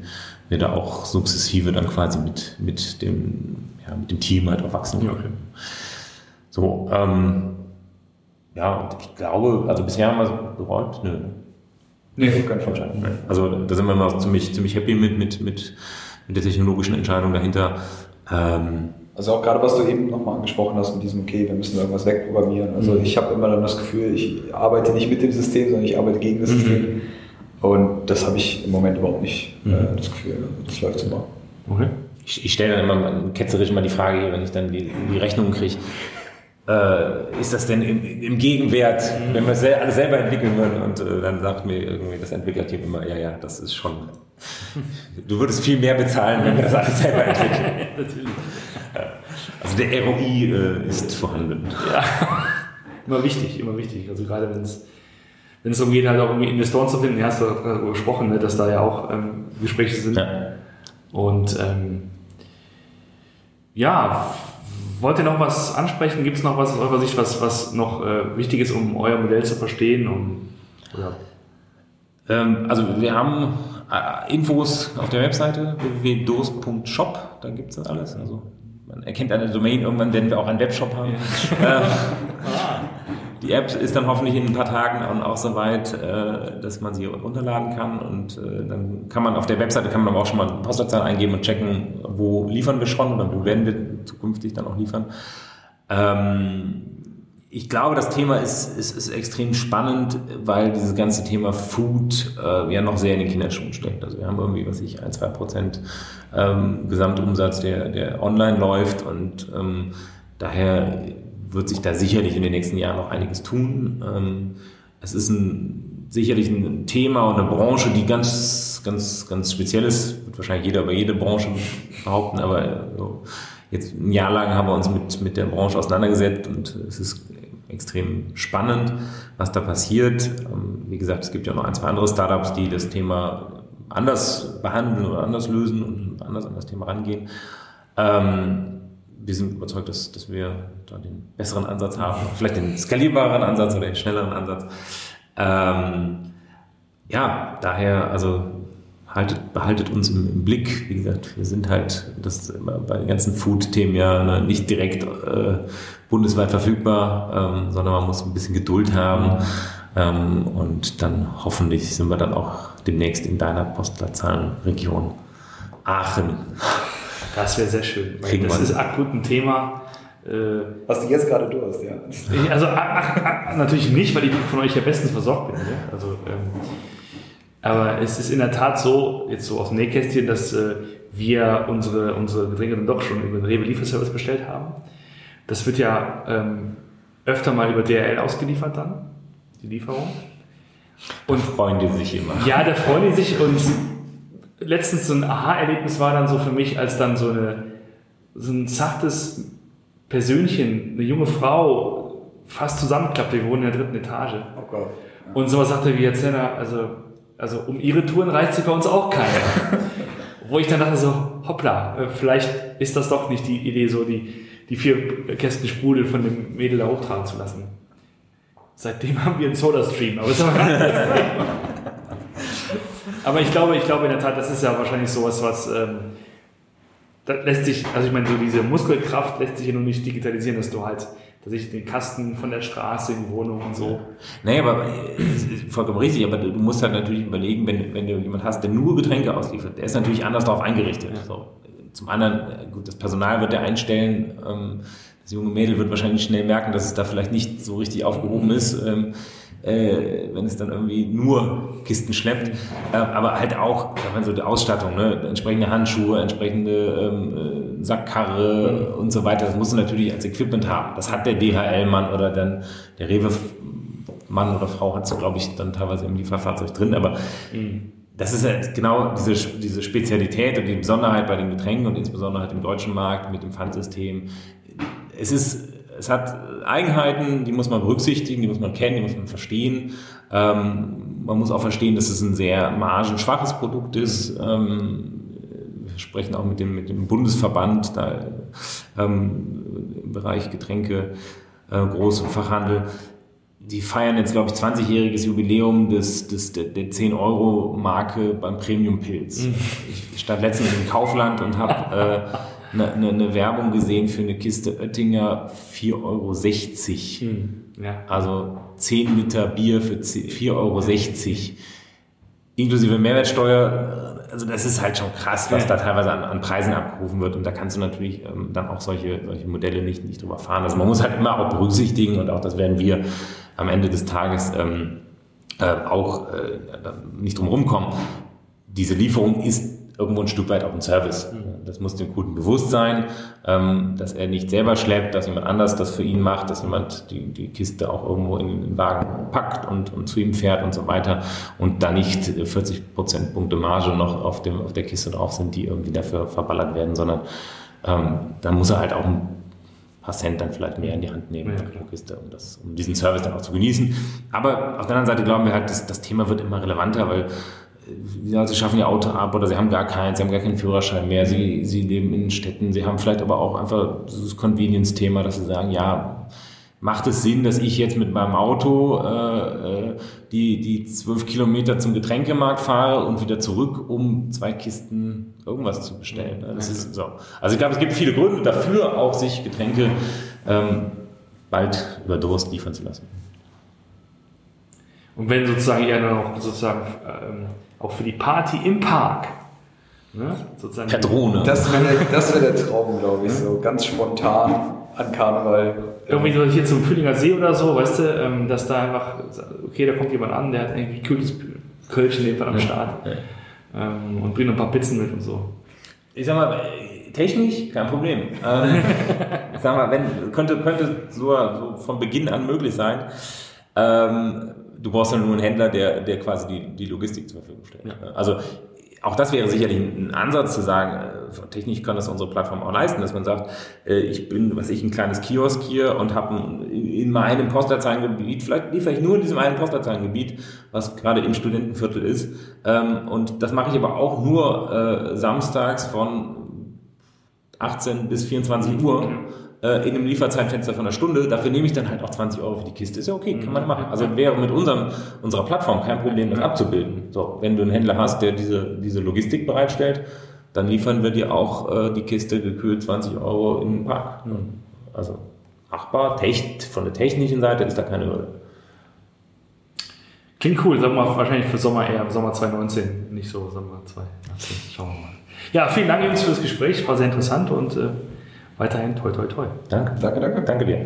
B: wir da auch sukzessive dann quasi mit, mit, dem, ja, mit dem Team halt auch wachsen können. Okay. So, ähm, ja, und ich glaube, also bisher haben wir es bereut, nö. Nee, auf keinen Fall. Also da sind wir immer ziemlich, ziemlich happy mit, mit, mit, mit der technologischen Entscheidung dahinter.
C: Ähm, also auch gerade, was du eben nochmal angesprochen hast mit diesem, okay, wir müssen irgendwas wegprogrammieren. Also mhm. ich habe immer dann das Gefühl, ich arbeite nicht mit dem System, sondern ich arbeite gegen das mhm. System. Und das habe ich im Moment überhaupt nicht mhm. äh, das Gefühl. Das läuft super.
B: Okay. Ich, ich stelle dann immer ketzerisch mal die Frage, wenn ich dann die, die Rechnung kriege, äh, ist das denn im, im Gegenwert, mhm. wenn wir es alles selber entwickeln würden? Und äh, dann sagt mir irgendwie das Entwicklerteam immer, ja, ja, das ist schon, du würdest viel mehr bezahlen, wenn wir das alles selber entwickeln. Natürlich. Also der ROI äh, ist vorhanden. Ja,
A: immer wichtig, immer wichtig. Also gerade wenn es wenn es darum geht, halt auch irgendwie Investoren zu finden, hast du darüber gesprochen, ne, dass da ja auch ähm, Gespräche sind. Ja. Und ähm, ja, wollt ihr noch was ansprechen? Gibt es noch was aus eurer Sicht, was, was noch äh, wichtig ist, um euer Modell zu verstehen? Um,
B: ähm, also wir haben äh, Infos auf der Webseite www.durst.shop, da gibt es das alles. Also man erkennt eine Domain irgendwann, wenn wir auch einen Webshop haben. Ja. Die App ist dann hoffentlich in ein paar Tagen auch so weit, äh, dass man sie runterladen kann und äh, dann kann man auf der Webseite kann man aber auch schon mal eine Postleitzahl eingeben und checken, wo liefern wir schon oder wo werden wir zukünftig dann auch liefern. Ähm, ich glaube, das Thema ist, ist, ist extrem spannend, weil dieses ganze Thema Food äh, ja noch sehr in den Kinderschuhen steckt. Also wir haben irgendwie, was ich, ein, zwei Prozent ähm, Gesamtumsatz, der, der online läuft und ähm, daher wird sich da sicherlich in den nächsten Jahren noch einiges tun. Ähm, es ist ein, sicherlich ein Thema und eine Branche, die ganz, ganz, ganz speziell ist. Wird wahrscheinlich jeder über jede Branche behaupten, aber so, jetzt ein Jahr lang haben wir uns mit, mit der Branche auseinandergesetzt und es ist extrem spannend, was da passiert. Ähm, wie gesagt, es gibt ja noch ein, zwei andere Startups, die das Thema anders behandeln oder anders lösen und anders an das Thema rangehen. Ähm, wir sind überzeugt, dass, dass wir da den besseren Ansatz haben, vielleicht den skalierbaren Ansatz oder den schnelleren Ansatz. Ähm, ja, daher, also haltet, behaltet uns im, im, Blick. Wie gesagt, wir sind halt das bei den ganzen Food-Themen ja ne, nicht direkt äh, bundesweit verfügbar, ähm, sondern man muss ein bisschen Geduld haben. Ähm, und dann hoffentlich sind wir dann auch demnächst in deiner Postleitzahlenregion Aachen.
A: Das wäre sehr schön. das ist akut ein Thema.
C: Äh, Was du jetzt gerade Durst, ja.
A: Also ach, ach, natürlich nicht, weil ich von euch ja bestens versorgt bin. Ja? Also, ähm, aber es ist in der Tat so, jetzt so aus dem Nähkästchen, dass äh, wir unsere, unsere Getränke dann doch schon über den Rewe Lieferservice bestellt haben. Das wird ja ähm, öfter mal über DRL ausgeliefert dann, die Lieferung.
B: Und freuen die sich immer.
A: Ja, da freuen die sich und letztens so ein Aha-Erlebnis war dann so für mich, als dann so, eine, so ein zartes Persönchen, eine junge Frau, fast zusammenklappte. Wir wohnen in der dritten Etage. Oh Gott. Ja. Und sowas sagte wie jetzt also, also um ihre Touren reist sich bei uns auch keiner. Wo ich dann dachte so, hoppla, äh, vielleicht ist das doch nicht die Idee, so die, die vier Kästen Sprudel von dem Mädel da hochtragen zu lassen. Seitdem haben wir einen Soda-Stream, aber das ist aber Aber ich glaube, ich glaube in der Tat, das ist ja wahrscheinlich sowas, was ähm, das lässt sich, also ich meine, so diese Muskelkraft lässt sich ja noch nicht digitalisieren, dass du halt tatsächlich den Kasten von der Straße in die Wohnung und so.
B: Naja, aber ist vollkommen richtig, aber du musst halt natürlich überlegen, wenn, wenn du jemanden hast, der nur Getränke ausliefert, der ist natürlich anders darauf eingerichtet. Ja. So. Zum anderen, gut, das Personal wird er einstellen, ähm, das junge Mädel wird wahrscheinlich schnell merken, dass es da vielleicht nicht so richtig aufgehoben ist. Äh, wenn es dann irgendwie nur Kisten schleppt. Äh, aber halt auch, wenn so die Ausstattung, ne? entsprechende Handschuhe, entsprechende ähm, äh, Sackkarre mhm. und so weiter. Das musst du natürlich als Equipment haben. Das hat der DHL-Mann oder dann der Rewe-Mann oder Frau hat es, glaube ich, dann teilweise im Lieferfahrzeug drin. Aber mhm. das ist halt genau diese, diese Spezialität und die Besonderheit bei den Getränken und insbesondere halt im deutschen Markt mit dem Pfandsystem. Es ist es hat Eigenheiten, die muss man berücksichtigen, die muss man kennen, die muss man verstehen. Ähm, man muss auch verstehen, dass es ein sehr margenschwaches Produkt ist. Ähm, wir sprechen auch mit dem, mit dem Bundesverband da, ähm, im Bereich Getränke, äh, Groß- und Fachhandel. Die feiern jetzt, glaube ich, 20-jähriges Jubiläum des, des, der, der 10-Euro-Marke beim Premium-Pilz. Mhm. Ich stand letztens im Kaufland und habe äh, eine, eine, eine, Werbung gesehen für eine Kiste Oettinger 4,60 Euro. Hm, ja. Also 10 Liter Bier für 4,60 Euro. Inklusive Mehrwertsteuer. Also das ist halt schon krass, was ja. da teilweise an, an, Preisen abgerufen wird. Und da kannst du natürlich ähm, dann auch solche, solche Modelle nicht, nicht drüber fahren. Also man muss halt immer auch berücksichtigen und auch das werden wir am Ende des Tages ähm, äh, auch äh, nicht drum rumkommen. Diese Lieferung ist irgendwo ein Stück weit auch ein Service. Mhm. Das muss dem Kunden bewusst sein, ähm, dass er nicht selber schleppt, dass jemand anders das für ihn macht, dass jemand die, die Kiste auch irgendwo in den Wagen packt und, und zu ihm fährt und so weiter und da nicht 40 Prozentpunkte Marge noch auf, dem, auf der Kiste drauf sind, die irgendwie dafür verballert werden, sondern ähm, dann muss er halt auch ein paar Cent dann vielleicht mehr in die Hand nehmen ja, pro Kiste, um, das, um diesen Service dann auch zu genießen. Aber auf der anderen Seite glauben wir halt, dass das Thema wird immer relevanter, weil sie schaffen ihr Auto ab oder sie haben gar keinen, sie haben gar keinen Führerschein mehr, sie, sie leben in Städten, sie haben vielleicht aber auch einfach dieses Convenience-Thema, dass sie sagen, ja, macht es Sinn, dass ich jetzt mit meinem Auto äh, äh die, die zwölf Kilometer zum Getränkemarkt fahre und wieder zurück, um zwei Kisten irgendwas zu bestellen. Ne? Das ist so. Also ich glaube, es gibt viele Gründe dafür, auch sich Getränke ähm, bald über Durst liefern zu lassen.
A: Und wenn sozusagen eher noch sozusagen ähm, auch für die Party im Park
C: Ne? Sozusagen per Drohne. Das wäre das wär der Traum, glaube ich, so ganz spontan an Karneval.
A: Irgendwie so hier zum Füllinger See oder so, weißt du, ähm, dass da einfach, okay, da kommt jemand an, der hat irgendwie kühles Kölsch in dem Fall am Start ja. Ähm, und bringt ein paar Pizzen mit und so.
B: Ich sag mal, technisch kein Problem. ähm, sag mal, wenn, könnte, könnte so, so von Beginn an möglich sein. Ähm, du brauchst ja nur einen Händler, der, der quasi die, die Logistik zur Verfügung stellt. Ja. Also auch das wäre sicherlich ein Ansatz zu sagen, äh, technisch kann das unsere Plattform auch leisten, dass man sagt, äh, ich bin, was ich, ein kleines Kiosk hier und habe in meinem Postleitzahlengebiet, vielleicht liefere ich nur in diesem einen Postleitzahlengebiet, was gerade im Studentenviertel ist. Ähm, und das mache ich aber auch nur äh, samstags von 18 bis 24 Uhr äh, in einem Lieferzeitfenster von einer Stunde, dafür nehme ich dann halt auch 20 Euro für die Kiste. Ist ja okay, kann man mhm. machen. Also wäre mit unserem, unserer Plattform kein Problem, das abzubilden. So, wenn du einen Händler hast, der diese, diese Logistik bereitstellt, dann liefern wir dir auch äh, die Kiste gekühlt 20 Euro in den Park. Mhm. Also machbar, Techn von der technischen Seite ist da keine Hürde.
A: Klingt cool, sagen wir wahrscheinlich für Sommer eher, Sommer 2019, nicht so Sommer 2018. Schauen wir mal. Ja, vielen Dank Jungs für das Gespräch, war sehr interessant und äh, weiterhin toi toi toi.
B: Danke, danke, danke. Danke dir.